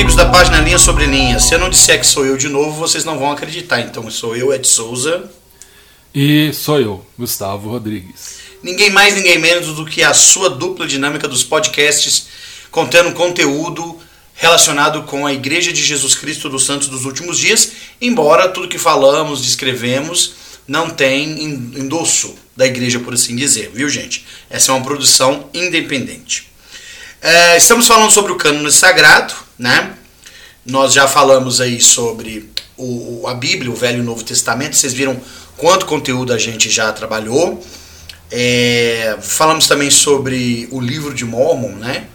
amigos da página Linha Sobre Linha. Se eu não disser que sou eu de novo, vocês não vão acreditar. Então sou eu, Ed Souza. E sou eu, Gustavo Rodrigues. Ninguém mais, ninguém menos do que a sua dupla dinâmica dos podcasts, contendo conteúdo relacionado com a Igreja de Jesus Cristo dos Santos dos Últimos Dias, embora tudo que falamos, descrevemos, não tem endosso da igreja, por assim dizer, viu gente? Essa é uma produção independente. É, estamos falando sobre o cânone sagrado, né? Nós já falamos aí sobre o, a Bíblia, o Velho e o Novo Testamento. Vocês viram quanto conteúdo a gente já trabalhou. É, falamos também sobre o livro de Mormon, né?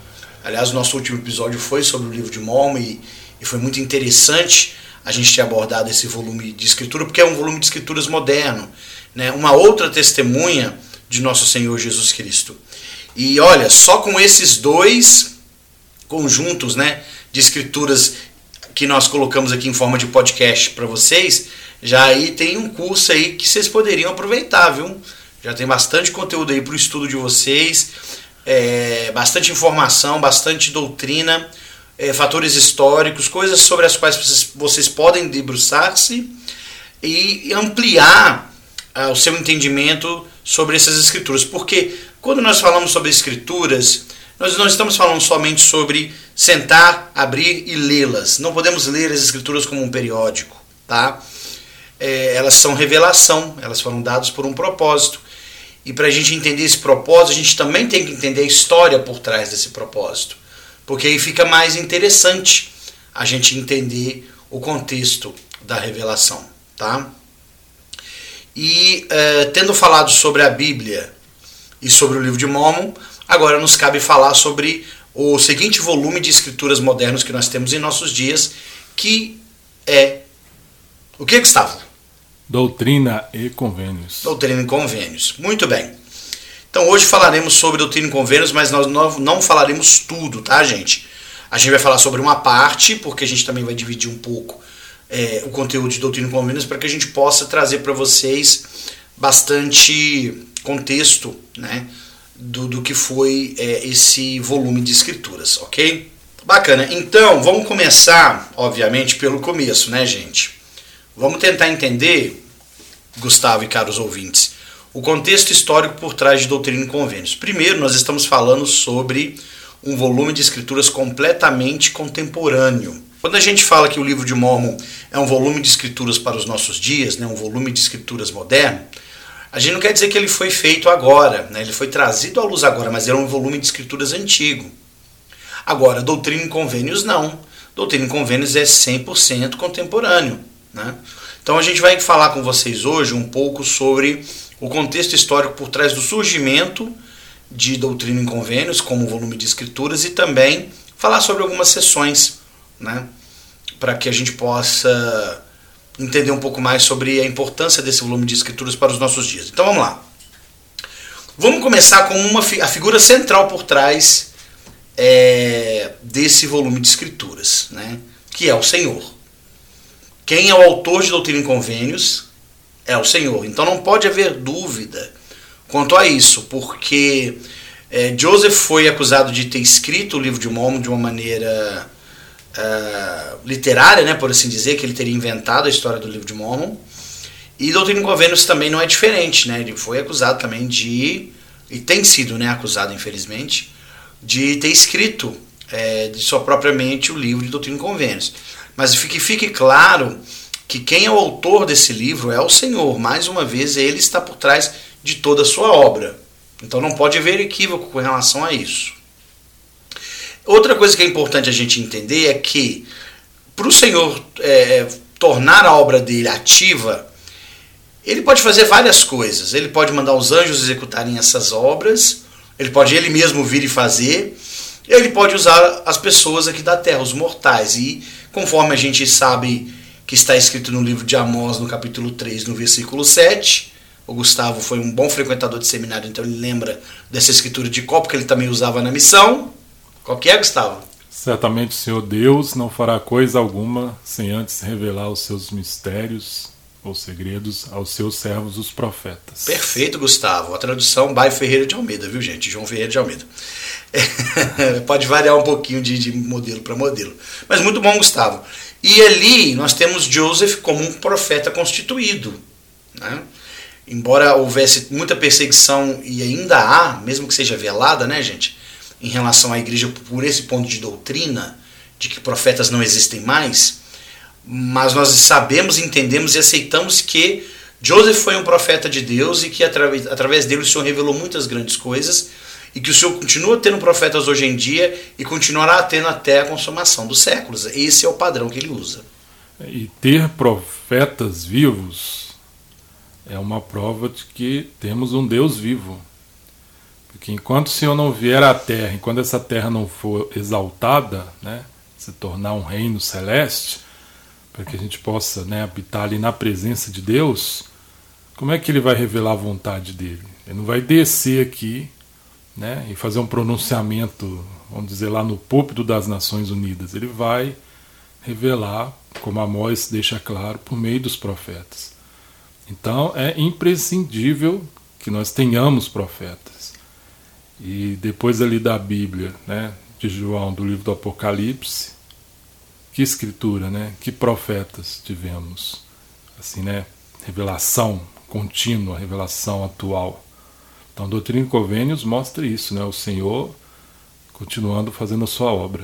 Aliás, o nosso último episódio foi sobre o livro de Mormon e, e foi muito interessante a gente ter abordado esse volume de escritura, porque é um volume de escrituras moderno, né? Uma outra testemunha de nosso Senhor Jesus Cristo. E olha, só com esses dois conjuntos né, de escrituras que nós colocamos aqui em forma de podcast para vocês, já aí tem um curso aí que vocês poderiam aproveitar, viu? Já tem bastante conteúdo aí para o estudo de vocês, é, bastante informação, bastante doutrina, é, fatores históricos, coisas sobre as quais vocês, vocês podem debruçar-se e ampliar ah, o seu entendimento sobre essas escrituras. Porque quando nós falamos sobre escrituras, nós não estamos falando somente sobre sentar, abrir e lê-las. Não podemos ler as escrituras como um periódico, tá? É, elas são revelação, elas foram dadas por um propósito. E para a gente entender esse propósito, a gente também tem que entender a história por trás desse propósito. Porque aí fica mais interessante a gente entender o contexto da revelação, tá? E é, tendo falado sobre a Bíblia e sobre o livro de Mormon, agora nos cabe falar sobre o seguinte volume de escrituras modernos que nós temos em nossos dias, que é o que, Gustavo? Doutrina e Convênios. Doutrina e Convênios. Muito bem. Então hoje falaremos sobre Doutrina e Convênios, mas nós não falaremos tudo, tá, gente? A gente vai falar sobre uma parte, porque a gente também vai dividir um pouco é, o conteúdo de Doutrina e Convênios para que a gente possa trazer para vocês bastante contexto né, do, do que foi é, esse volume de escrituras, ok? Bacana. Então, vamos começar, obviamente, pelo começo, né, gente? Vamos tentar entender, Gustavo e caros ouvintes, o contexto histórico por trás de Doutrina e Convênios. Primeiro, nós estamos falando sobre um volume de escrituras completamente contemporâneo. Quando a gente fala que o livro de Mormon é um volume de escrituras para os nossos dias, né, um volume de escrituras moderno, a gente não quer dizer que ele foi feito agora, né? ele foi trazido à luz agora, mas era um volume de escrituras antigo. Agora, doutrina e convênios não. Doutrina e convênios é 100% contemporâneo. Né? Então a gente vai falar com vocês hoje um pouco sobre o contexto histórico por trás do surgimento de doutrina e convênios como volume de escrituras e também falar sobre algumas sessões, né? para que a gente possa entender um pouco mais sobre a importância desse volume de escrituras para os nossos dias. Então vamos lá. Vamos começar com uma, a figura central por trás é, desse volume de escrituras, né? que é o Senhor. Quem é o autor de Doutrina e Convênios é o Senhor. Então não pode haver dúvida quanto a isso, porque é, Joseph foi acusado de ter escrito o livro de Mormon de uma maneira uh, literária, né, por assim dizer, que ele teria inventado a história do livro de Mormon. E Doutrina e Convênios também não é diferente, né? Ele foi acusado também de, e tem sido né, acusado, infelizmente, de ter escrito é, de sua própria mente o livro de Doutrina e Convênios. Mas fique, fique claro que quem é o autor desse livro é o Senhor. Mais uma vez, ele está por trás de toda a sua obra. Então não pode haver equívoco com relação a isso. Outra coisa que é importante a gente entender é que para o Senhor é, tornar a obra dele ativa, ele pode fazer várias coisas. Ele pode mandar os anjos executarem essas obras, ele pode ele mesmo vir e fazer, ele pode usar as pessoas aqui da terra, os mortais. E conforme a gente sabe que está escrito no livro de Amós, no capítulo 3, no versículo 7, o Gustavo foi um bom frequentador de seminário, então ele lembra dessa escritura de copo que ele também usava na missão. Qual que é, Gustavo? Certamente o Senhor Deus não fará coisa alguma sem antes revelar os seus mistérios ou segredos aos seus servos, os profetas. Perfeito, Gustavo. A tradução by Ferreira de Almeida, viu, gente? João Ferreira de Almeida. Pode variar um pouquinho de, de modelo para modelo. Mas muito bom, Gustavo. E ali nós temos Joseph como um profeta constituído. Né? Embora houvesse muita perseguição, e ainda há, mesmo que seja velada, né, gente, em relação à igreja por esse ponto de doutrina, de que profetas não existem mais, mas nós sabemos, entendemos e aceitamos que Joseph foi um profeta de Deus e que através, através dele o Senhor revelou muitas grandes coisas e que o Senhor continua tendo profetas hoje em dia e continuará tendo até a consumação dos séculos. Esse é o padrão que ele usa. E ter profetas vivos é uma prova de que temos um Deus vivo. Porque enquanto o Senhor não vier à terra, enquanto essa terra não for exaltada, né, se tornar um reino celeste, para que a gente possa né, habitar ali na presença de Deus, como é que ele vai revelar a vontade dele? Ele não vai descer aqui né, e fazer um pronunciamento, vamos dizer, lá no púlpito das Nações Unidas. Ele vai revelar, como Amós deixa claro, por meio dos profetas. Então é imprescindível que nós tenhamos profetas. E depois ali da Bíblia, né, de João, do livro do Apocalipse, que escritura, né? Que profetas tivemos. Assim, né? Revelação contínua, revelação atual. Então, Doutrina e Convênios mostra isso, né? O Senhor continuando fazendo a sua obra.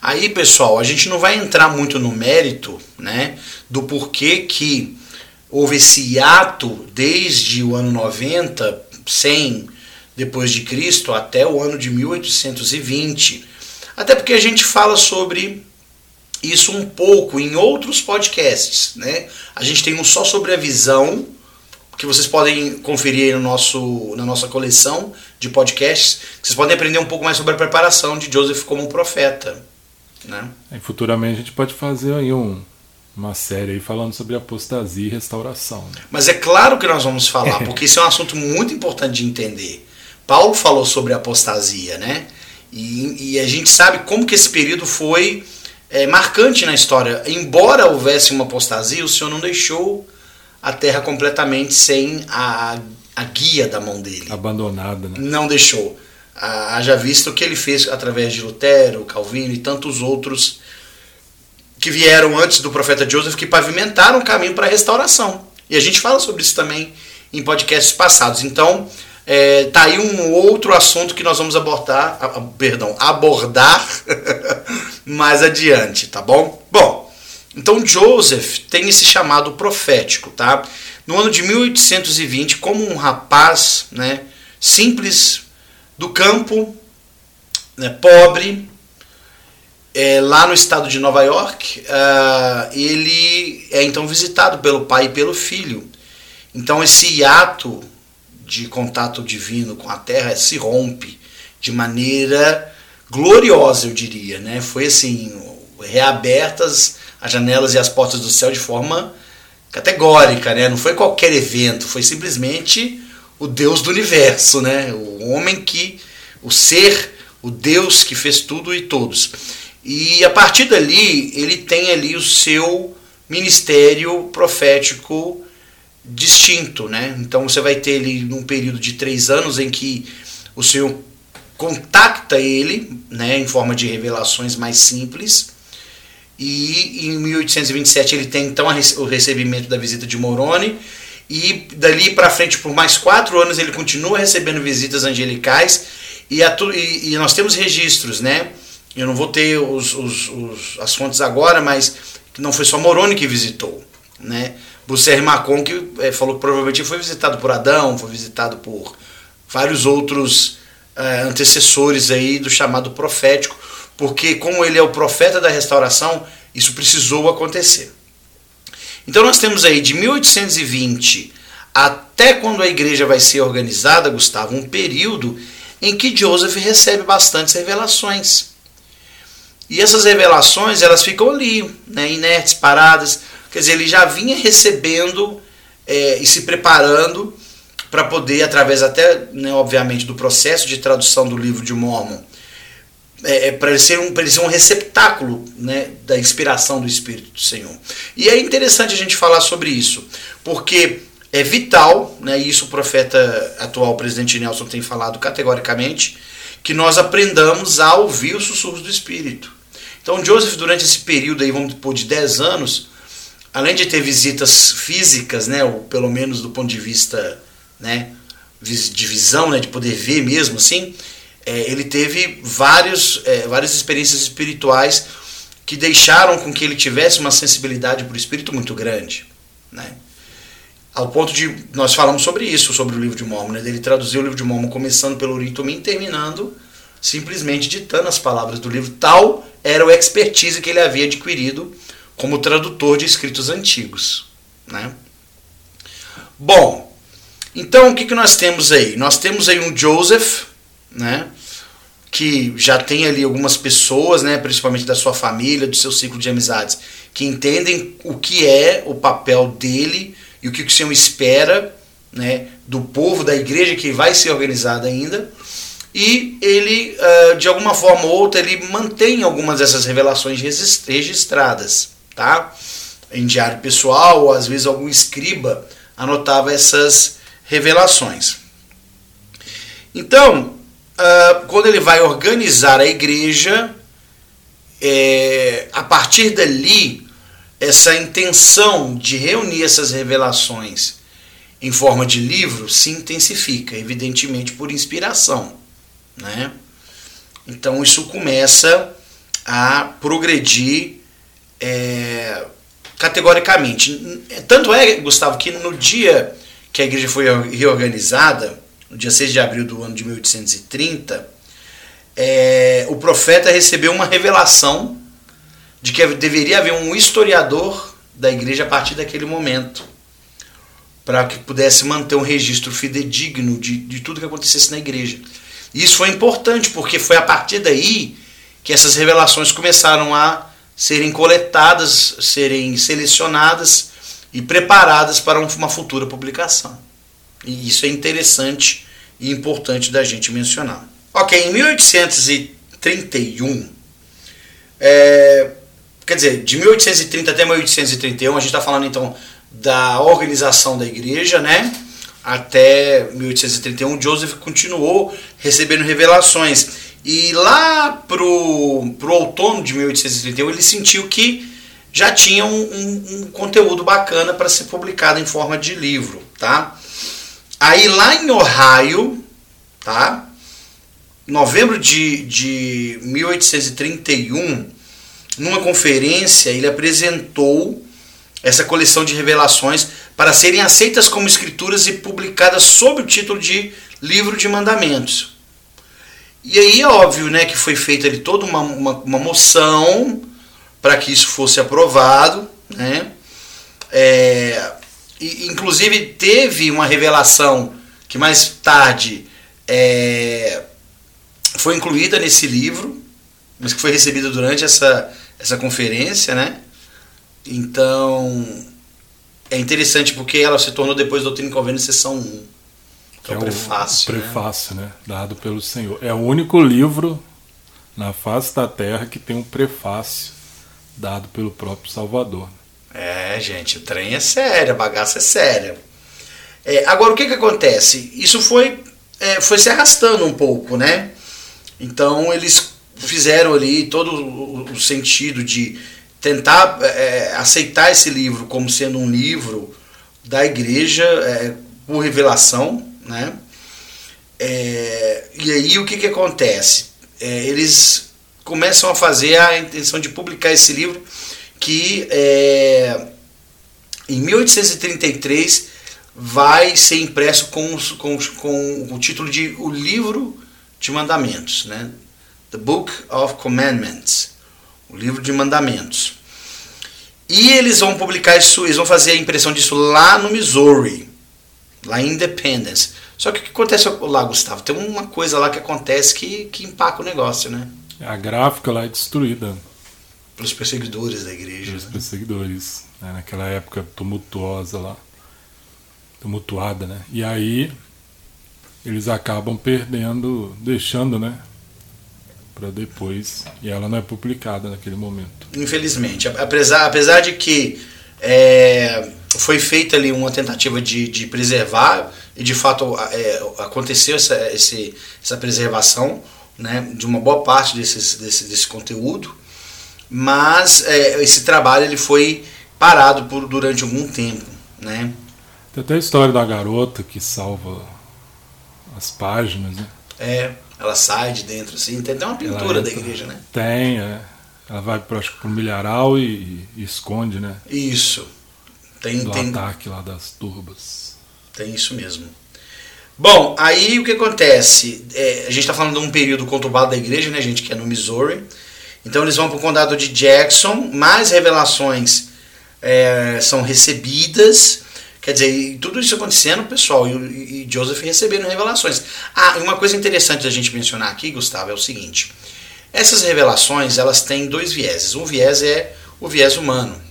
Aí, pessoal, a gente não vai entrar muito no mérito, né, do porquê que houve esse ato desde o ano 90, 100 depois de Cristo até o ano de 1820. Até porque a gente fala sobre isso um pouco em outros podcasts, né? A gente tem um só sobre a visão que vocês podem conferir aí no nosso, na nossa coleção de podcasts. Vocês podem aprender um pouco mais sobre a preparação de Joseph como um profeta. Né? E futuramente a gente pode fazer aí um, uma série aí falando sobre apostasia e restauração. Né? Mas é claro que nós vamos falar, porque isso é um assunto muito importante de entender. Paulo falou sobre apostasia, né? E, e a gente sabe como que esse período foi é, marcante na história. Embora houvesse uma apostasia, o Senhor não deixou a terra completamente sem a, a guia da mão dele. Abandonada, né? Não deixou. Haja visto o que ele fez através de Lutero, Calvino e tantos outros que vieram antes do profeta Joseph que pavimentaram o caminho para a restauração. E a gente fala sobre isso também em podcasts passados. Então, é, tá aí um outro assunto que nós vamos abordar, a, perdão, abordar mais adiante, tá bom? Bom, então Joseph tem esse chamado profético, tá? No ano de 1820, como um rapaz, né, simples do campo, né, pobre, é, lá no estado de Nova York, uh, ele é então visitado pelo pai e pelo filho. Então esse ato de contato divino com a Terra se rompe de maneira gloriosa, eu diria, né? Foi assim, reabertas as janelas e as portas do céu de forma categórica, né? Não foi qualquer evento, foi simplesmente o Deus do universo, né? O homem que, o ser, o Deus que fez tudo e todos. E a partir dali, ele tem ali o seu ministério profético distinto, né? Então você vai ter ele num período de três anos em que o Senhor contacta ele, né, em forma de revelações mais simples. E em 1827 ele tem então o recebimento da visita de Moroni. E dali para frente, por mais quatro anos, ele continua recebendo visitas angelicais. E, e, e nós temos registros, né? Eu não vou ter os, os, os, as fontes agora, mas não foi só Moroni que visitou, né? Busser Macon, que é, falou que provavelmente foi visitado por Adão, foi visitado por vários outros é, antecessores aí do chamado profético, porque como ele é o profeta da restauração, isso precisou acontecer. Então nós temos aí de 1820 até quando a igreja vai ser organizada, Gustavo, um período em que Joseph recebe bastantes revelações. E essas revelações, elas ficam ali, né, inertes, paradas, Quer dizer, ele já vinha recebendo é, e se preparando para poder, através até, né, obviamente, do processo de tradução do livro de Mormon, é, é para ele, um, ele ser um receptáculo né, da inspiração do Espírito do Senhor. E é interessante a gente falar sobre isso, porque é vital, né, e isso o profeta atual, o presidente Nelson, tem falado categoricamente, que nós aprendamos a ouvir os sussurros do Espírito. Então, Joseph, durante esse período aí, vamos pôr de 10 anos, além de ter visitas físicas, né, ou pelo menos do ponto de vista né, de visão, né, de poder ver mesmo assim, é, ele teve vários, é, várias experiências espirituais que deixaram com que ele tivesse uma sensibilidade para o espírito muito grande. Né? Ao ponto de. Nós falamos sobre isso, sobre o livro de Mormon. Né? Ele traduziu o livro de Mormon começando pelo Urim Tumim, terminando simplesmente ditando as palavras do livro. Tal era o expertise que ele havia adquirido como tradutor de escritos antigos. Né? Bom, então o que, que nós temos aí? Nós temos aí um Joseph, né? que já tem ali algumas pessoas, né, principalmente da sua família, do seu ciclo de amizades, que entendem o que é o papel dele e o que o Senhor espera né, do povo, da igreja que vai ser organizada ainda. E ele, uh, de alguma forma ou outra, ele mantém algumas dessas revelações registradas, tá? Em diário pessoal, ou às vezes algum escriba anotava essas revelações. Então, uh, quando ele vai organizar a igreja, é, a partir dali, essa intenção de reunir essas revelações em forma de livro se intensifica, evidentemente por inspiração. Né? Então isso começa a progredir é, categoricamente. Tanto é, Gustavo, que no dia que a igreja foi reorganizada, no dia 6 de abril do ano de 1830, é, o profeta recebeu uma revelação de que deveria haver um historiador da igreja a partir daquele momento, para que pudesse manter um registro fidedigno de, de tudo que acontecesse na igreja. Isso foi importante, porque foi a partir daí que essas revelações começaram a serem coletadas, serem selecionadas e preparadas para uma futura publicação. E isso é interessante e importante da gente mencionar. Ok, em 1831, é, quer dizer, de 1830 até 1831, a gente está falando então da organização da igreja, né? Até 1831, Joseph continuou recebendo revelações. E lá pro, pro outono de 1831, ele sentiu que já tinha um, um, um conteúdo bacana para ser publicado em forma de livro, tá? Aí lá em Ohio, tá? Novembro de, de 1831, numa conferência, ele apresentou essa coleção de revelações para serem aceitas como escrituras e publicadas sob o título de Livro de Mandamentos. E aí é óbvio né, que foi feita ali toda uma, uma, uma moção para que isso fosse aprovado. Né? É, e, inclusive teve uma revelação que mais tarde é, foi incluída nesse livro, mas que foi recebida durante essa, essa conferência, né? Então é interessante porque ela se tornou depois Doutrina e Convênio sessão 1. Que é, o prefácio. O né? prefácio, né? né? Dado pelo Senhor. É o único livro na face da terra que tem um prefácio dado pelo próprio Salvador. É, gente, o trem é sério, a bagaça é séria. É, agora, o que, que acontece? Isso foi, é, foi se arrastando um pouco, né? Então, eles fizeram ali todo o, sentido de tentar é, aceitar esse livro como sendo um livro da igreja é, por revelação, né? É, e aí o que, que acontece? É, eles começam a fazer a intenção de publicar esse livro que é, em 1833 vai ser impresso com, com, com o título de O Livro de Mandamentos, né? The Book of Commandments, o livro de mandamentos. E eles vão publicar isso, eles vão fazer a impressão disso lá no Missouri, lá em Independence. Só que o que acontece lá, Gustavo? Tem uma coisa lá que acontece que, que empaca o negócio, né? A gráfica lá é destruída. Pelos perseguidores da igreja. Pelos né? perseguidores. Né? Naquela época tumultuosa lá. Tumultuada, né? E aí eles acabam perdendo, deixando, né? para depois e ela não é publicada naquele momento. Infelizmente, apesar, apesar de que é, foi feita ali uma tentativa de, de preservar e de fato é, aconteceu essa, esse, essa preservação né, de uma boa parte desses, desse, desse conteúdo, mas é, esse trabalho ele foi parado por, durante algum tempo. Né? Tem até a história da garota que salva as páginas. Né? É, ela sai de dentro assim, tem até uma pintura da igreja, né? Tem, é. Ela vai para o milharal e, e, esconde, né? Isso. Tem, do tem... ataque lá das turbas. Tem isso mesmo. Bom, aí o que acontece? É, a gente está falando de um período conturbado da igreja, né, gente, que é no Missouri. Então eles vão para o condado de Jackson, mais revelações é, são recebidas. Quer dizer, tudo isso acontecendo, pessoal, e, e Joseph recebendo revelações. Ah, uma coisa interessante da gente mencionar aqui, Gustavo, é o seguinte. Essas revelações, elas têm dois vieses. Um viés é o viés humano.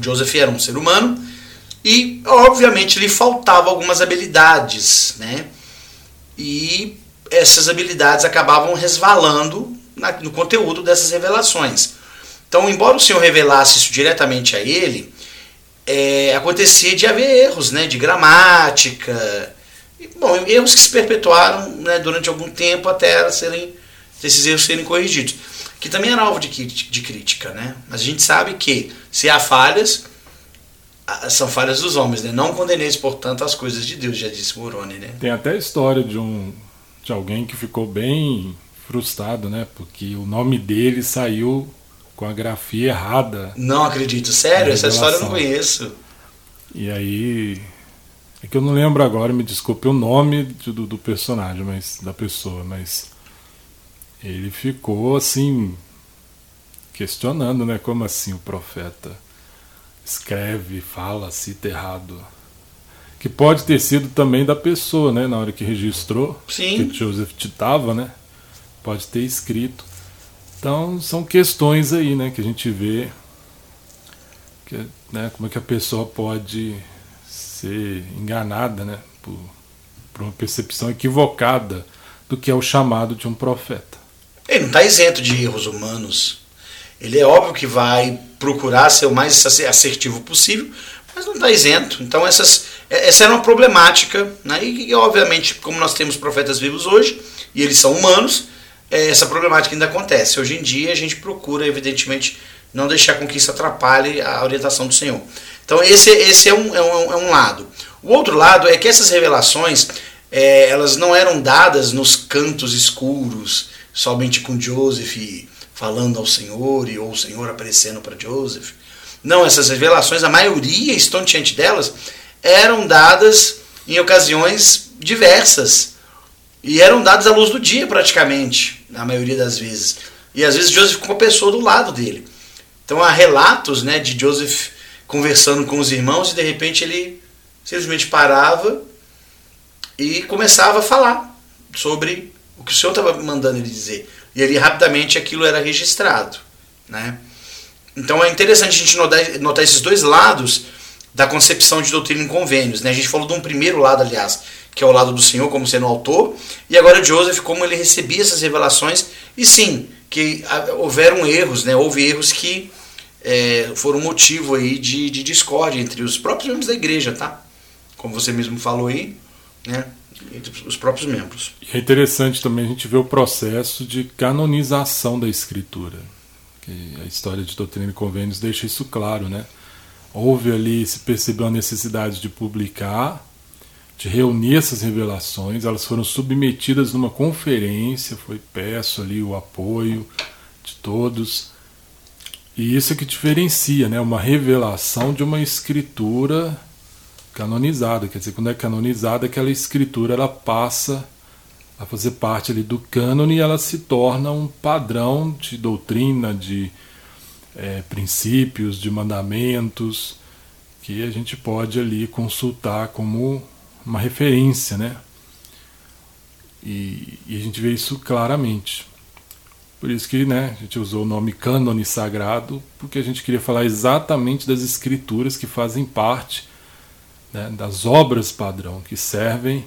Joseph era um ser humano e, obviamente, lhe faltavam algumas habilidades, né? E essas habilidades acabavam resvalando na, no conteúdo dessas revelações. Então, embora o Senhor revelasse isso diretamente a ele, é, acontecia de haver erros, né? De gramática, bom, erros que se perpetuaram né, durante algum tempo até serem, esses erros serem corrigidos. Que também era alvo de, de crítica, né? Mas a gente sabe que se há falhas, são falhas dos homens, né? Não condeneis, portanto, as coisas de Deus, já disse Moroni, né? Tem até a história de um de alguém que ficou bem frustrado, né? Porque o nome dele saiu com a grafia errada. Não acredito, sério? Essa história eu não conheço. E aí é que eu não lembro agora, me desculpe o nome do, do personagem, mas da pessoa, mas ele ficou assim questionando, né? Como assim o profeta? escreve, fala, cita errado. Que pode ter sido também da pessoa, né? Na hora que registrou. Sim. Que Joseph ditava, né? Pode ter escrito. Então são questões aí, né? Que a gente vê. Que, né, como é que a pessoa pode ser enganada, né? Por, por uma percepção equivocada do que é o chamado de um profeta. Ele não está isento de erros humanos. Ele é óbvio que vai procurar ser o mais assertivo possível, mas não está isento. Então essas, é, essa era uma problemática, né? e, e obviamente, como nós temos profetas vivos hoje, e eles são humanos, é, essa problemática ainda acontece. Hoje em dia a gente procura, evidentemente, não deixar com que isso atrapalhe a orientação do Senhor. Então esse, esse é, um, é, um, é um lado. O outro lado é que essas revelações é, elas não eram dadas nos cantos escuros, somente com Joseph falando ao Senhor e ou o Senhor aparecendo para Joseph. Não, essas revelações, a maioria estonteante delas, eram dadas em ocasiões diversas. E eram dadas à luz do dia, praticamente, na maioria das vezes. E às vezes Joseph com a pessoa do lado dele. Então há relatos né, de Joseph conversando com os irmãos e de repente ele simplesmente parava e começava a falar sobre o que o Senhor estava mandando ele dizer. E ali rapidamente aquilo era registrado. Né? Então é interessante a gente notar, notar esses dois lados da concepção de doutrina em convênios. Né? A gente falou de um primeiro lado, aliás, que é o lado do Senhor como sendo autor, e agora Joseph como ele recebia essas revelações, e sim, que houveram erros, né? houve erros que é, foram motivo aí de, de discórdia entre os próprios membros da igreja, tá? Como você mesmo falou aí, né? Entre os próprios membros. E é interessante também a gente ver o processo de canonização da escritura. Que a história de doutrina e convênios deixa isso claro, né? Houve ali, se percebeu a necessidade de publicar, de reunir essas revelações, elas foram submetidas numa conferência, foi peço ali o apoio de todos. E isso é que diferencia, né? Uma revelação de uma escritura canonizada. Quer dizer, quando é canonizada, aquela escritura ela passa a fazer parte ali do cânone e ela se torna um padrão de doutrina, de é, princípios, de mandamentos que a gente pode ali consultar como uma referência, né? E, e, a gente vê isso claramente. Por isso que né, a gente usou o nome cânone sagrado, porque a gente queria falar exatamente das escrituras que fazem parte né, das obras padrão, que servem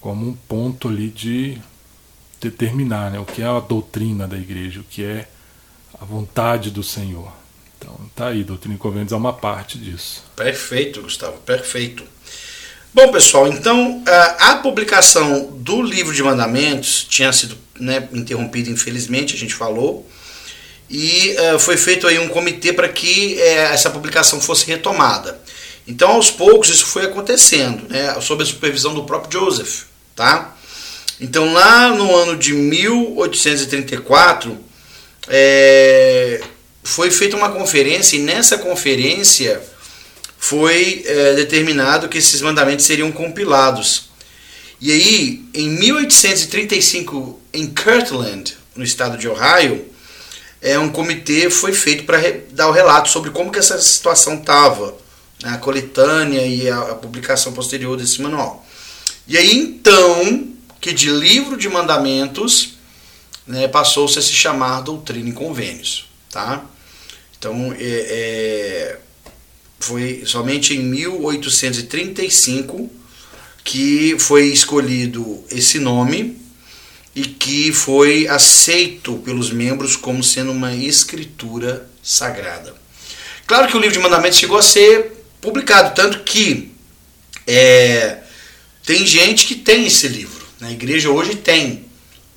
como um ponto ali de, determinar né, o que é a doutrina da igreja, o que é a vontade do Senhor. Então, tá aí, Doutrina e Convênios é uma parte disso. Perfeito, Gustavo, perfeito. Bom, pessoal, então a publicação do livro de mandamentos tinha sido né, interrompida, infelizmente, a gente falou, e uh, foi feito aí um comitê para que uh, essa publicação fosse retomada. Então, aos poucos, isso foi acontecendo, né, sob a supervisão do próprio Joseph. Tá? Então, lá no ano de 1834, é, foi feita uma conferência, e nessa conferência foi é, determinado que esses mandamentos seriam compilados. E aí, em 1835, em Kirtland, no estado de Ohio, é, um comitê foi feito para dar o relato sobre como que essa situação estava, a coletânea e a, a, publicação posterior desse manual. E aí então que de livro de mandamentos né, passou-se a se chamar doutrina e convênios, tá? Então é, é, foi somente em 1835 que foi escolhido esse nome e que foi aceito pelos membros como sendo uma escritura sagrada. Claro que o livro de mandamentos chegou a ser publicado, tanto que é, tem gente que tem esse livro. Na igreja hoje tem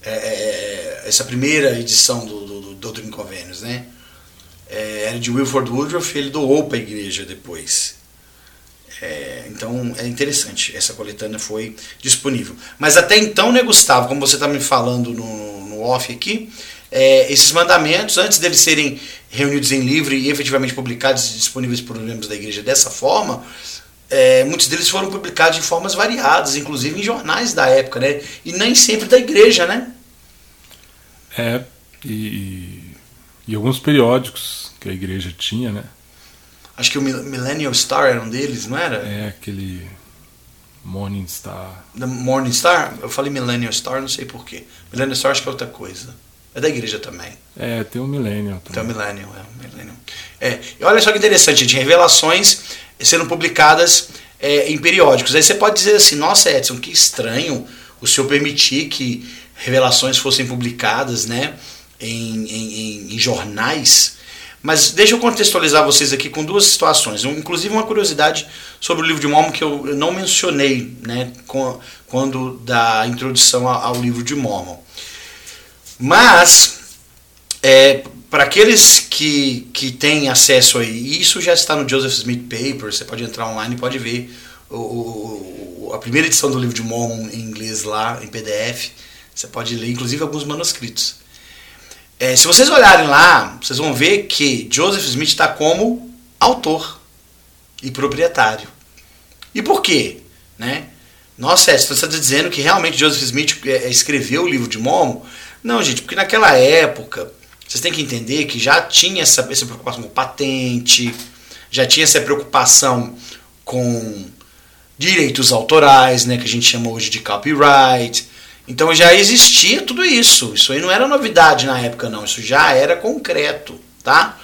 é, é essa primeira edição do, do, do Convênios, né? É, era de Wilford Woodruff, ele doou para a igreja depois. É, então é interessante, essa coletânea foi disponível. Mas até então, né, Gustavo, como você está me falando no, no off aqui, é, esses mandamentos, antes deles serem reunidos em livro e efetivamente publicados e disponíveis para os membros da igreja dessa forma, é, muitos deles foram publicados de formas variadas, inclusive em jornais da época, né? E nem sempre da igreja, né? É, e, e alguns periódicos que a igreja tinha, né? Acho que o Millennial Star era um deles, não era? É, aquele Morning Star. The Morning Star? Eu falei Millennial Star, não sei porquê. Millennial Star acho que é outra coisa. É da igreja também. É, tem o Millennial também. Tem o Millennial, é. O Millennial. é. E olha só que interessante, gente. Revelações sendo publicadas é, em periódicos. Aí você pode dizer assim, nossa Edson, que estranho o senhor permitir que revelações fossem publicadas né, em, em, em jornais mas deixa eu contextualizar vocês aqui com duas situações. Inclusive uma curiosidade sobre o livro de Mormon que eu não mencionei né, quando da introdução ao livro de Mormon. Mas, é, para aqueles que, que têm acesso aí, isso já está no Joseph Smith Paper, você pode entrar online e pode ver o, o, a primeira edição do livro de Mormon em inglês lá, em PDF. Você pode ler, inclusive, alguns manuscritos. É, se vocês olharem lá, vocês vão ver que Joseph Smith está como autor e proprietário. E por quê? Né? Nossa, você está dizendo que realmente Joseph Smith é, é, escreveu o livro de Mormon? Não, gente, porque naquela época, vocês têm que entender que já tinha essa, essa preocupação com patente, já tinha essa preocupação com direitos autorais, né, que a gente chama hoje de copyright, então já existia tudo isso. Isso aí não era novidade na época, não. Isso já era concreto, tá?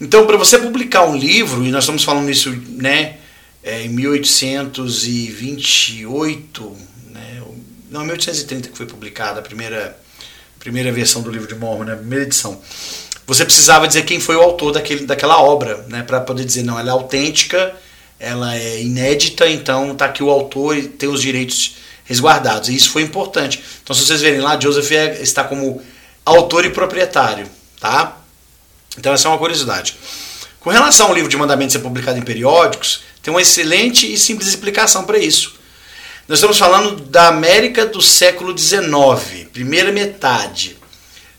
Então, para você publicar um livro, e nós estamos falando isso né, é, em 1828, né, não, 1830 que foi publicada a primeira, primeira versão do livro de Mormon, né, primeira edição. Você precisava dizer quem foi o autor daquele, daquela obra, né, para poder dizer, não, ela é autêntica, ela é inédita, então está aqui o autor e tem os direitos resguardados. E isso foi importante. Então, se vocês verem lá, Joseph é, está como autor e proprietário, tá? Então, essa é uma curiosidade. Com relação ao livro de mandamentos ser publicado em periódicos, tem uma excelente e simples explicação para isso. Nós estamos falando da América do século XIX, primeira metade.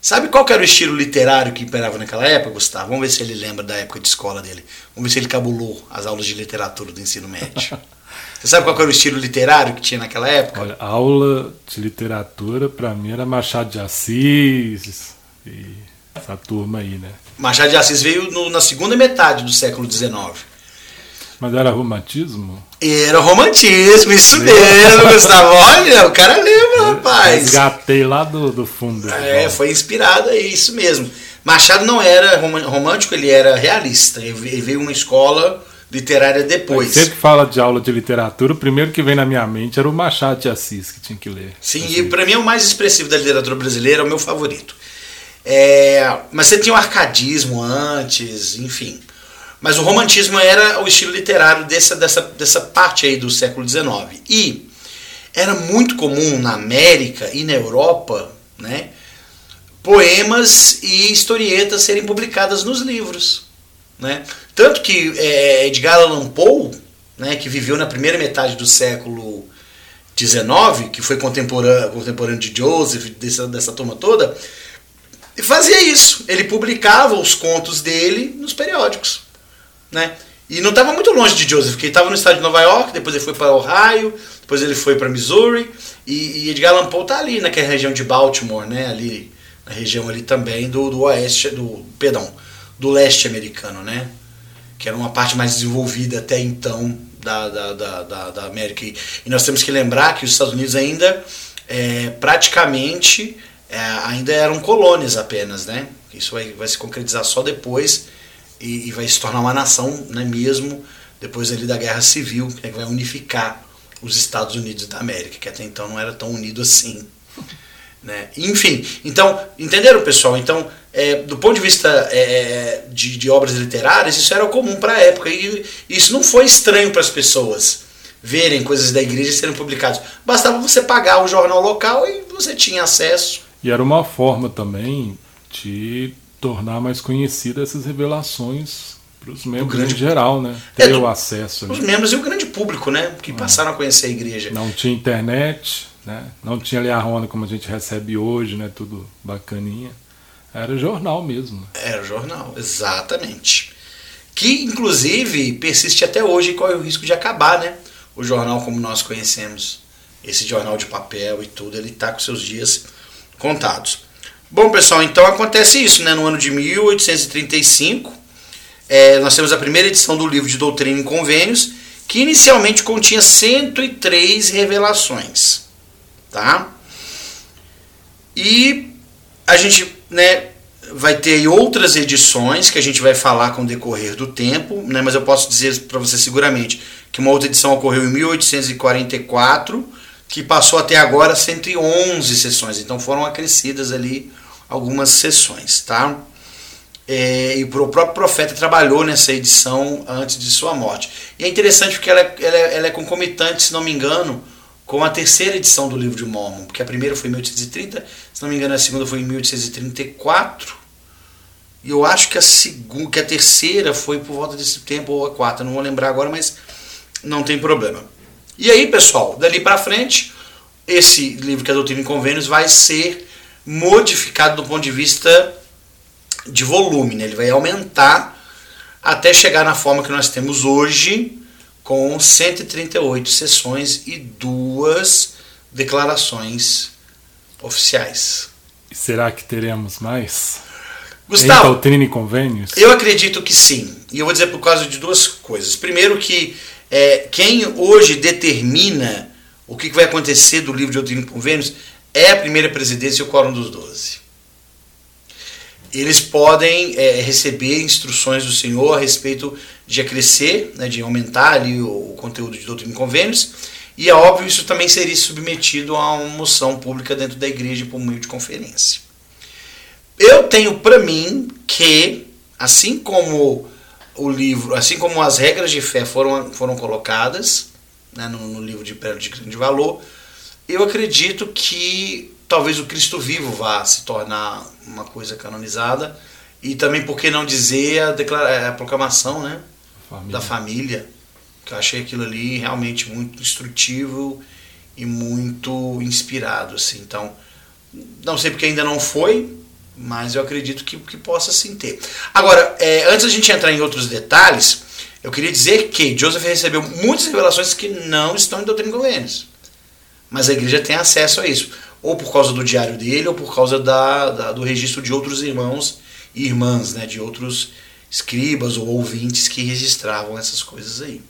Sabe qual era o estilo literário que imperava naquela época, Gustavo? Vamos ver se ele lembra da época de escola dele. Vamos ver se ele cabulou as aulas de literatura do ensino médio. Você sabe qual era o estilo literário que tinha naquela época? Olha, aula de literatura para mim era Machado de Assis e essa turma aí, né? Machado de Assis veio no, na segunda metade do século XIX. Mas era romantismo? Era romantismo, isso mesmo, Gustavo. Olha, o cara lembra, rapaz. Resgatei lá do, do fundo. É, foi inspirado aí, isso mesmo. Machado não era romântico, ele era realista. Ele veio uma escola literária depois. Sempre fala de aula de literatura, o primeiro que vem na minha mente era o Machado de Assis, que tinha que ler. Sim, assim. e para mim é o mais expressivo da literatura brasileira, é o meu favorito. É, mas você tinha o arcadismo antes, enfim. Mas o romantismo era o estilo literário dessa, dessa, dessa parte aí do século XIX. E era muito comum na América e na Europa, né, poemas e historietas serem publicadas nos livros. Né? Tanto que é, Edgar Allan Poe, né, que viveu na primeira metade do século XIX, que foi contemporâneo, contemporâneo de Joseph, dessa, dessa turma toda, fazia isso. Ele publicava os contos dele nos periódicos. Né? E não estava muito longe de Joseph, porque ele estava no estado de Nova York, depois ele foi para Ohio, depois ele foi para Missouri, e, e Edgar Allan Poe está ali naquela região de Baltimore, né? ali na região ali também do, do oeste, do perdão, do leste americano, né? que era uma parte mais desenvolvida até então da, da, da, da, América. E, e nós temos que lembrar que os Estados Unidos ainda é, praticamente é, ainda eram colônias apenas, né? Isso vai, vai se concretizar só depois e, e vai se tornar uma nação, né, mesmo depois ali da Guerra Civil, que vai unificar os Estados Unidos da América, que até então não era tão unido assim. Né? Enfim, então, entenderam pessoal? Então, é, do ponto de vista é, de, de, obras literárias, isso era comum para a época e isso não foi estranho para as pessoas verem coisas da igreja serem publicadas. Bastava você pagar o jornal local e você tinha acesso. E era uma forma também de tornar mais conhecidas essas revelações para os membros grande, em geral, né? Ter é, o acesso. Os membros e o grande público, né? Que é. passaram a conhecer a igreja. Não tinha internet, né? Não tinha Liarrona como a gente recebe hoje, né? Tudo bacaninha. Era jornal mesmo. Era jornal, exatamente. Que inclusive persiste até hoje e corre o risco de acabar, né? O jornal como nós conhecemos. Esse jornal de papel e tudo, ele está com seus dias contados. Bom, pessoal, então acontece isso, né? No ano de 1835, é, nós temos a primeira edição do livro de Doutrina e Convênios, que inicialmente continha 103 revelações, tá? E a gente, né, vai ter outras edições que a gente vai falar com o decorrer do tempo, né? Mas eu posso dizer para você seguramente que uma outra edição ocorreu em 1844, que passou até agora 111 sessões, então foram acrescidas ali algumas sessões, tá? É, e o próprio profeta trabalhou nessa edição antes de sua morte. E é interessante porque ela, ela, ela, é concomitante, se não me engano, com a terceira edição do livro de Mormon, porque a primeira foi em 1830, se não me engano a segunda foi em 1834, e eu acho que a, segunda, que a terceira foi por volta desse tempo, ou a quarta, não vou lembrar agora, mas não tem problema. E aí, pessoal, dali para frente, esse livro que é a Doutrina em Convênios vai ser modificado do ponto de vista de volume, né? ele vai aumentar até chegar na forma que nós temos hoje, com 138 sessões e duas declarações oficiais. Será que teremos mais? Gustavo, em doutrina e convênios? Eu acredito que sim. E eu vou dizer por causa de duas coisas. Primeiro que é, quem hoje determina o que vai acontecer do livro de doutrina e convênios é a primeira presidência e o quórum dos doze. Eles podem é, receber instruções do Senhor a respeito de acrescer, né, de aumentar ali o, o conteúdo de doutrina e convênios, e é óbvio isso também seria submetido a uma moção pública dentro da igreja por meio de conferência. Eu tenho para mim que, assim como o livro, assim como as regras de fé foram, foram colocadas né, no, no livro de Pérola de Grande Valor, eu acredito que talvez o Cristo vivo vá se tornar uma coisa canonizada. E também por que não dizer a, declara a proclamação né, família. da família. Que eu achei aquilo ali realmente muito instrutivo e muito inspirado assim. Então não sei porque ainda não foi mas eu acredito que, que possa sim ter. Agora é, antes a gente entrar em outros detalhes eu queria dizer que Joseph recebeu muitas revelações que não estão em Doutrina e Convênios mas a igreja tem acesso a isso, ou por causa do diário dele, ou por causa da, da do registro de outros irmãos e irmãs, né, de outros escribas ou ouvintes que registravam essas coisas aí.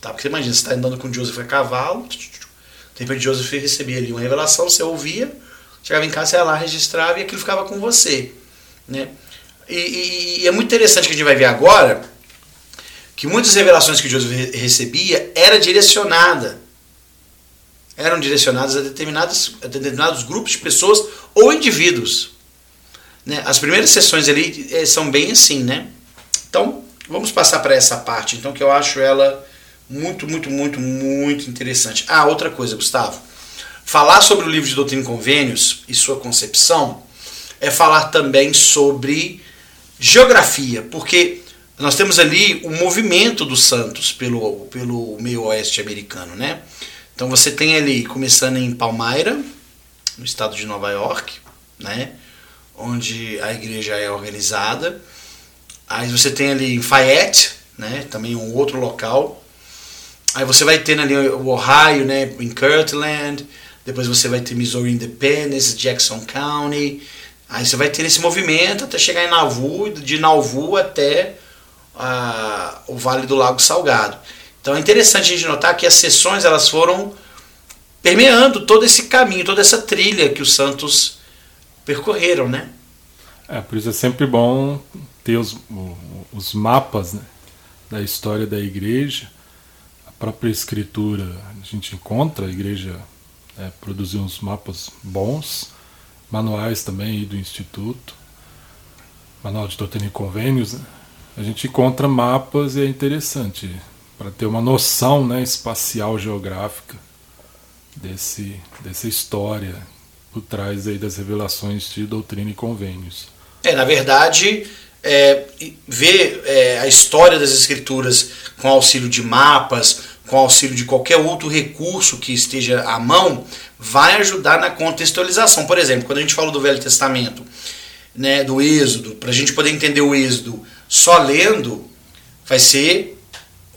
Tá? Porque imagina, você está andando com Joseph a cavalo, de repente Joseph recebia ali uma revelação, você ouvia, chegava em casa, ia lá, registrava e aquilo ficava com você. Né? E, e, e é muito interessante que a gente vai ver agora que muitas revelações que Joseph recebia era direcionada eram direcionadas a determinados, a determinados grupos de pessoas ou indivíduos. Né? As primeiras sessões ali eh, são bem assim, né? Então, vamos passar para essa parte, então, que eu acho ela muito, muito, muito, muito interessante. Ah, outra coisa, Gustavo. Falar sobre o livro de Doutrina e Convênios e sua concepção é falar também sobre geografia, porque nós temos ali o movimento dos santos pelo, pelo meio oeste americano, né? Então você tem ali, começando em Palmyra, no estado de Nova York, né? Onde a igreja é organizada. Aí você tem ali em Fayette, né? Também um outro local. Aí você vai ter ali o Ohio, né? Em Kirtland. Depois você vai ter Missouri Independence, Jackson County. Aí você vai ter esse movimento até chegar em Nauvoo, de Nauvoo até uh, o Vale do Lago Salgado. Então é interessante a gente notar que as sessões elas foram permeando todo esse caminho, toda essa trilha que os santos percorreram, né? É, por isso é sempre bom ter os, os mapas né, da história da igreja, a própria escritura, a gente encontra, a igreja é, produziu uns mapas bons, manuais também do Instituto, manual de doutrina e convênios, né? a gente encontra mapas e é interessante para ter uma noção né, espacial geográfica desse, dessa história por trás aí das revelações de doutrina e convênios. É, na verdade, é, ver é, a história das escrituras com auxílio de mapas, com auxílio de qualquer outro recurso que esteja à mão, vai ajudar na contextualização. Por exemplo, quando a gente fala do Velho Testamento, né, do Êxodo, para a gente poder entender o Êxodo só lendo, vai ser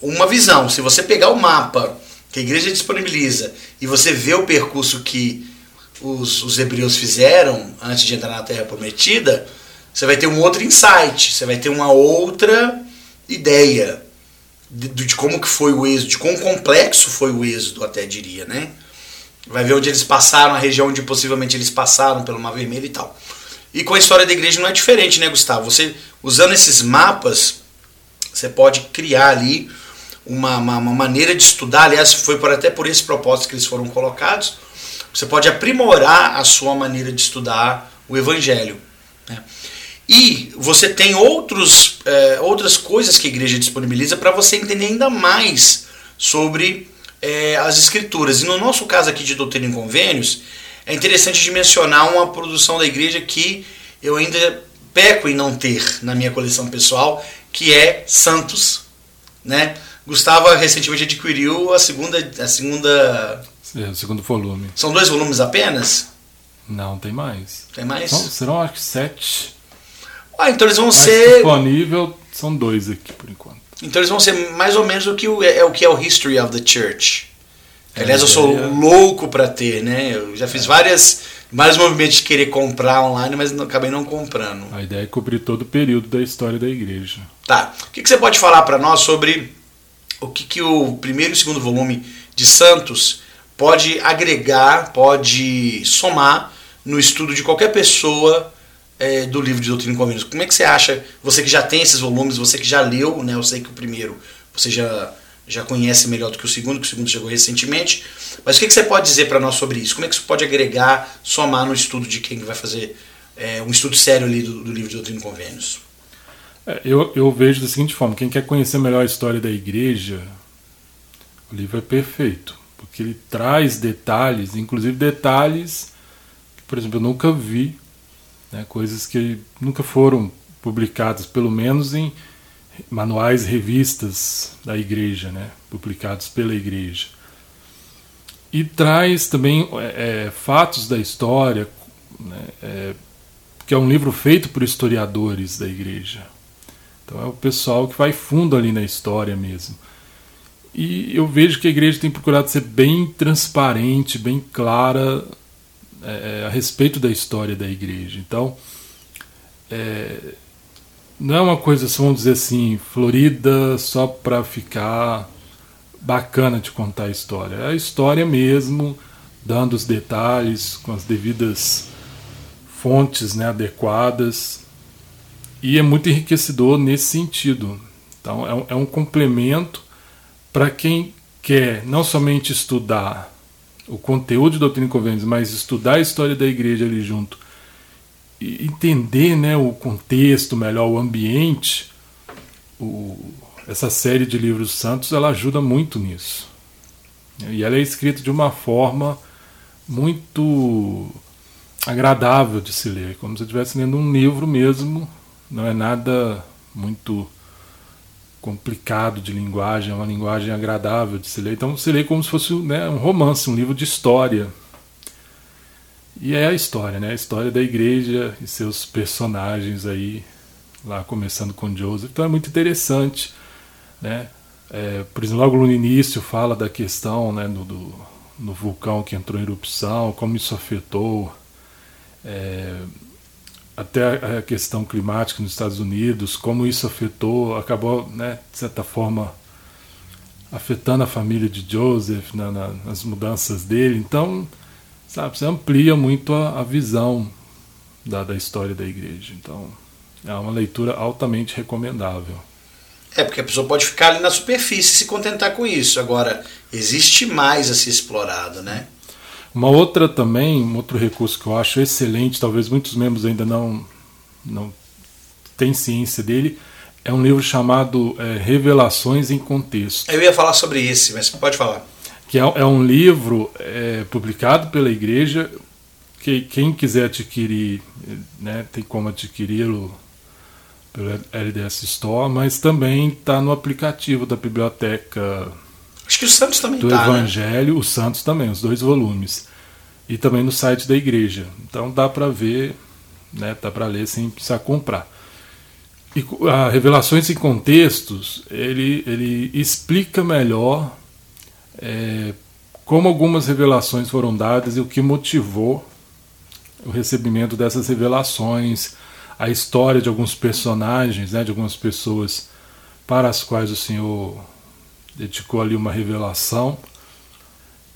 uma visão. Se você pegar o mapa que a igreja disponibiliza e você vê o percurso que os, os hebreus fizeram antes de entrar na Terra Prometida, você vai ter um outro insight, você vai ter uma outra ideia de, de como que foi o êxodo, de quão complexo foi o êxodo, até diria, né? Vai ver onde eles passaram, a região onde possivelmente eles passaram pelo Mar Vermelho e tal. E com a história da igreja não é diferente, né, Gustavo? Você usando esses mapas, você pode criar ali uma, uma, uma, maneira de estudar, aliás, foi por, até por esse propósito que eles foram colocados, você pode aprimorar a sua maneira de estudar o Evangelho. Né? E você tem outros, é, outras coisas que a igreja disponibiliza para você entender ainda mais sobre é, as escrituras. E no nosso caso aqui de Doutrina em Convênios, é interessante de mencionar uma produção da igreja que eu ainda peco em não ter na minha coleção pessoal, que é Santos, né? Gustavo recentemente adquiriu a segunda. A segunda... É, o segundo volume. São dois volumes apenas? Não, tem mais. Tem mais? São, serão acho que sete. Ah, então eles vão Mas ser. Disponível são dois aqui por enquanto. Então eles vão ser mais ou menos o que é, é o que é o History of the Church. É, Aliás, eu sou é... louco para ter, né? Eu já fiz várias, vários movimentos de querer comprar online, mas não, acabei não comprando. A ideia é cobrir todo o período da história da igreja. Tá. O que, que você pode falar para nós sobre o que, que o primeiro e segundo volume de Santos pode agregar, pode somar no estudo de qualquer pessoa é, do livro de Doutrina e Convênios. Como é que você acha, você que já tem esses volumes, você que já leu, né, eu sei que o primeiro você já, já conhece melhor do que o segundo, que o segundo chegou recentemente, mas o que, que você pode dizer para nós sobre isso? Como é que isso pode agregar, somar no estudo de quem vai fazer é, um estudo sério ali do, do livro de Doutrina e Convênios? É, eu, eu vejo da seguinte forma: quem quer conhecer melhor a história da igreja, o livro é perfeito, porque ele traz detalhes, inclusive detalhes que, por exemplo, eu nunca vi, né, coisas que nunca foram publicadas, pelo menos em manuais, revistas da igreja, né, publicados pela igreja. E traz também é, é fatos da história, né, é, que é um livro feito por historiadores da igreja. Então é o pessoal que vai fundo ali na história mesmo. E eu vejo que a igreja tem procurado ser bem transparente, bem clara é, é, a respeito da história da igreja. Então, é, não é uma coisa, vamos dizer assim, florida só para ficar bacana de contar a história. É a história mesmo, dando os detalhes com as devidas fontes né, adequadas e é muito enriquecedor nesse sentido. Então é um, é um complemento para quem quer não somente estudar o conteúdo de doutrina e convênios, mas estudar a história da igreja ali junto e entender né, o contexto melhor, o ambiente, o, essa série de livros santos ela ajuda muito nisso. E ela é escrita de uma forma muito agradável de se ler, como se estivesse lendo um livro mesmo, não é nada muito complicado de linguagem, é uma linguagem agradável de se ler. Então você lê como se fosse né, um romance, um livro de história. E é a história, né? A história da igreja e seus personagens aí, lá começando com Joseph. Então é muito interessante, né? É, por exemplo, logo no início fala da questão né, do, do, do vulcão que entrou em erupção, como isso afetou é, até a questão climática nos Estados Unidos, como isso afetou, acabou, né, de certa forma, afetando a família de Joseph na, na, nas mudanças dele. Então, sabe, você amplia muito a, a visão da, da história da igreja. Então, é uma leitura altamente recomendável. É, porque a pessoa pode ficar ali na superfície e se contentar com isso. Agora, existe mais a ser explorado, né? Uma outra também, um outro recurso que eu acho excelente, talvez muitos membros ainda não, não têm ciência dele, é um livro chamado é, Revelações em Contexto. Eu ia falar sobre esse, mas pode falar. Que é, é um livro é, publicado pela igreja, que quem quiser adquirir, né, tem como adquiri-lo pelo LDS Store, mas também está no aplicativo da biblioteca Acho que o Santos também do tá, né? Evangelho, né? o Santos também, os dois volumes. E também no site da igreja. Então dá para ver, né, dá para ler sem precisar comprar. E a Revelações em Contextos, ele, ele explica melhor é, como algumas revelações foram dadas e o que motivou o recebimento dessas revelações, a história de alguns personagens, né, de algumas pessoas para as quais o Senhor dedicou ali uma revelação,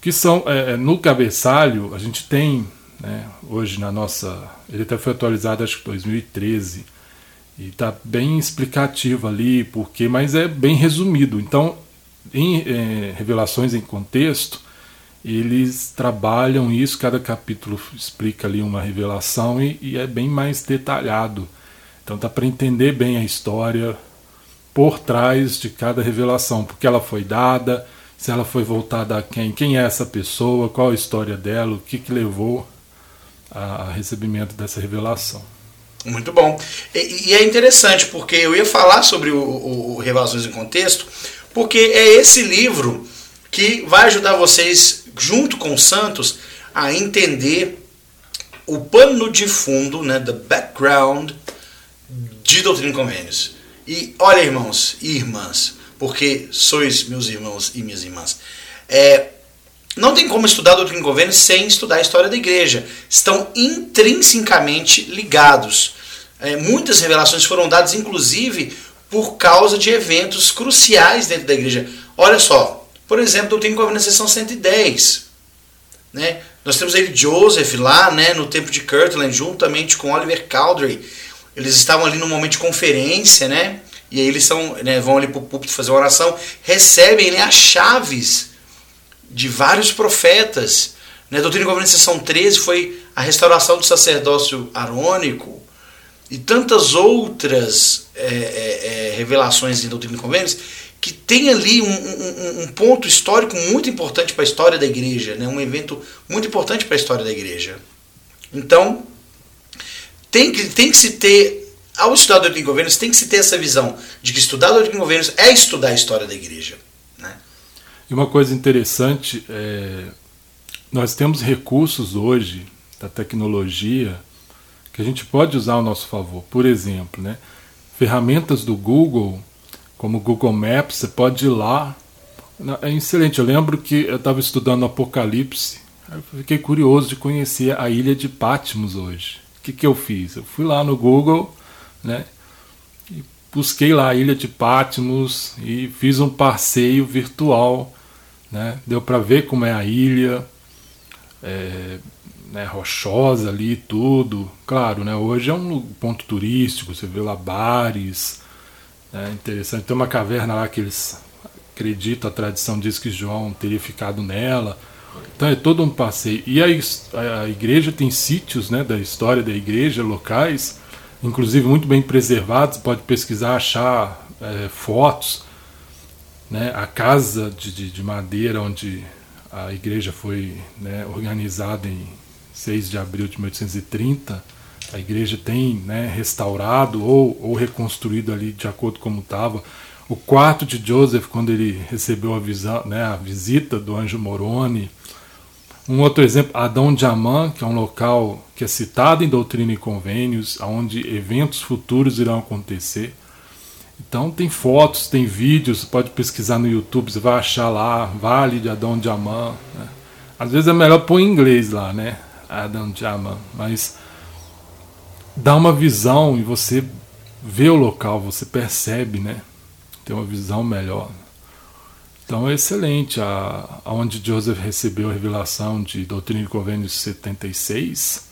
que são, é, é, no cabeçalho, a gente tem, né, hoje na nossa, ele até foi atualizado acho que 2013, e está bem explicativo ali, porque, mas é bem resumido. Então, em é, Revelações em Contexto, eles trabalham isso, cada capítulo explica ali uma revelação e, e é bem mais detalhado. Então dá para entender bem a história, por trás de cada revelação, porque ela foi dada, se ela foi voltada a quem, quem é essa pessoa, qual a história dela, o que, que levou a, recebimento dessa revelação. Muito bom. E, e, é interessante, porque eu ia falar sobre o, o, o Revelações em Contexto, porque é esse livro que vai ajudar vocês, junto com os Santos, a entender o pano de fundo, né, the background de Doutrina e Convênios. E olha, irmãos e irmãs, porque sois meus irmãos e minhas irmãs, é, não tem como estudar doutrina e governo sem estudar a história da igreja. Estão intrinsecamente ligados. É, muitas revelações foram dadas, inclusive, por causa de eventos cruciais dentro da igreja. Olha só, por exemplo, doutrina e governo na seção 110. Né? Nós temos ele Joseph lá né, no tempo de Kirtland, juntamente com Oliver Cowdery eles estavam ali no momento de conferência, né? E aí eles são, né, vão ali para o púlpito fazer uma oração, recebem né, as chaves de vários profetas. Né? Doutrina e Governança Sessão 13 foi a restauração do sacerdócio arônico e tantas outras é, é, é, revelações em Doutrina e Convênios que tem ali um, um, um ponto histórico muito importante para a história da igreja, né? um evento muito importante para a história da igreja. Então, tem que, tem que se ter, ao estudar doutrina de governos, tem que se ter essa visão de que estudar doutrina de governos é estudar a história da igreja. Né? E uma coisa interessante, é, nós temos recursos hoje da tecnologia que a gente pode usar ao nosso favor. Por exemplo, né, ferramentas do Google, como o Google Maps, você pode ir lá. É excelente. Eu lembro que eu estava estudando Apocalipse, eu fiquei curioso de conhecer a ilha de Patmos hoje que, que eu fiz? Eu fui lá no Google, né? E busquei lá a Ilha de Patmos e fiz um passeio virtual, né? Deu para ver como é a ilha, é, né, rochosa ali tudo. Claro, né? Hoje é um ponto turístico, você vê lá bares, É interessante. Tem uma caverna lá que eles acreditam, a tradição diz que João teria ficado nela. Então é todo um passeio. E a, a igreja tem sítios né, da história da igreja, locais, inclusive muito bem preservados. Pode pesquisar, achar é, fotos. Né, a casa de, de, de, madeira onde a igreja foi né, organizada em 6 de abril de 1830 a igreja tem né, restaurado ou, ou reconstruído ali de acordo como estava. O quarto de Joseph, quando ele recebeu a, visão, né, a visita do anjo Moroni. Um outro exemplo, Adão de Amã, que é um local que é citado em Doutrina e Convênios, onde eventos futuros irão acontecer. Então tem fotos, tem vídeos, pode pesquisar no YouTube, você vai achar lá, Vale de Adão de Amã. Né? Às vezes é melhor pôr em inglês lá, né? Adão de Amã, mas dá uma visão e você vê o local, você percebe, né? Tem uma visão melhor. Então é excelente. A, onde Joseph recebeu a revelação de Doutrina e Convênios 76,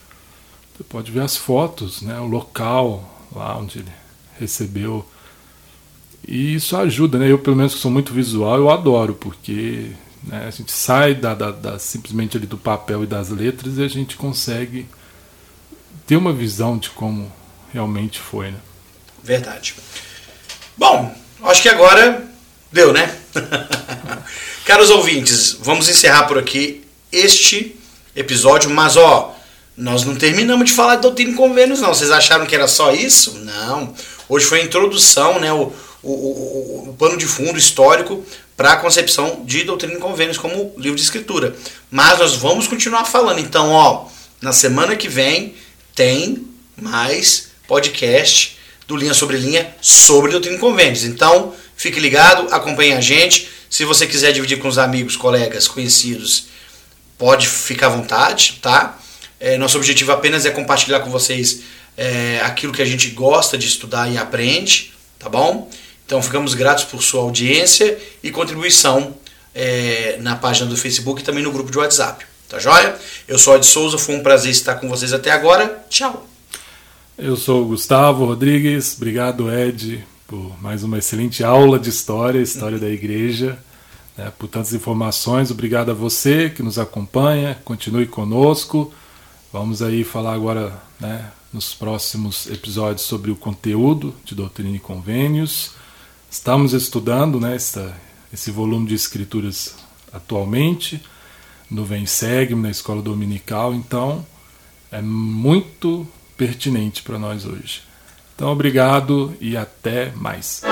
você pode ver as fotos, né? O local lá onde ele recebeu. E isso ajuda, né? Eu, pelo menos, que sou muito visual, eu adoro, porque né, a gente sai da, da, da, simplesmente ali do papel e das letras e a gente consegue ter uma visão de como realmente foi, né? Verdade. Bom, acho que agora deu, né? Caros ouvintes, vamos encerrar por aqui este episódio, mas ó, nós não terminamos de falar de doutrina e convênios, não. Vocês acharam que era só isso? Não. Hoje foi a introdução, né? O, o, o, o pano de fundo histórico para a concepção de doutrina e convênios como livro de escritura. Mas nós vamos continuar falando. Então, ó, na semana que vem tem mais podcast do Linha Sobre Linha sobre doutrina e convênios. Então, fique ligado, acompanhe a gente. Se você quiser dividir com os amigos, colegas, conhecidos, pode ficar à vontade, tá? É, nosso objetivo apenas é compartilhar com vocês é, aquilo que a gente gosta de estudar e aprende, tá bom? Então, ficamos gratos por sua audiência e contribuição é, na página do Facebook e também no grupo de WhatsApp. Tá joia? Eu sou Ed Souza, foi um prazer estar com vocês até agora. Tchau. Eu sou o Gustavo Rodrigues, obrigado Ed por mais uma excelente aula de história, história da igreja, né, por tantas informações. Obrigado a você que nos acompanha, continue conosco. Vamos aí falar agora, né, nos próximos episódios sobre o conteúdo de Doutrina e Convênios. Estamos estudando, né, essa, esse volume de escrituras atualmente no Vem Segue, na escola dominical, então é muito pertinente para nós hoje. Então, obrigado e até mais.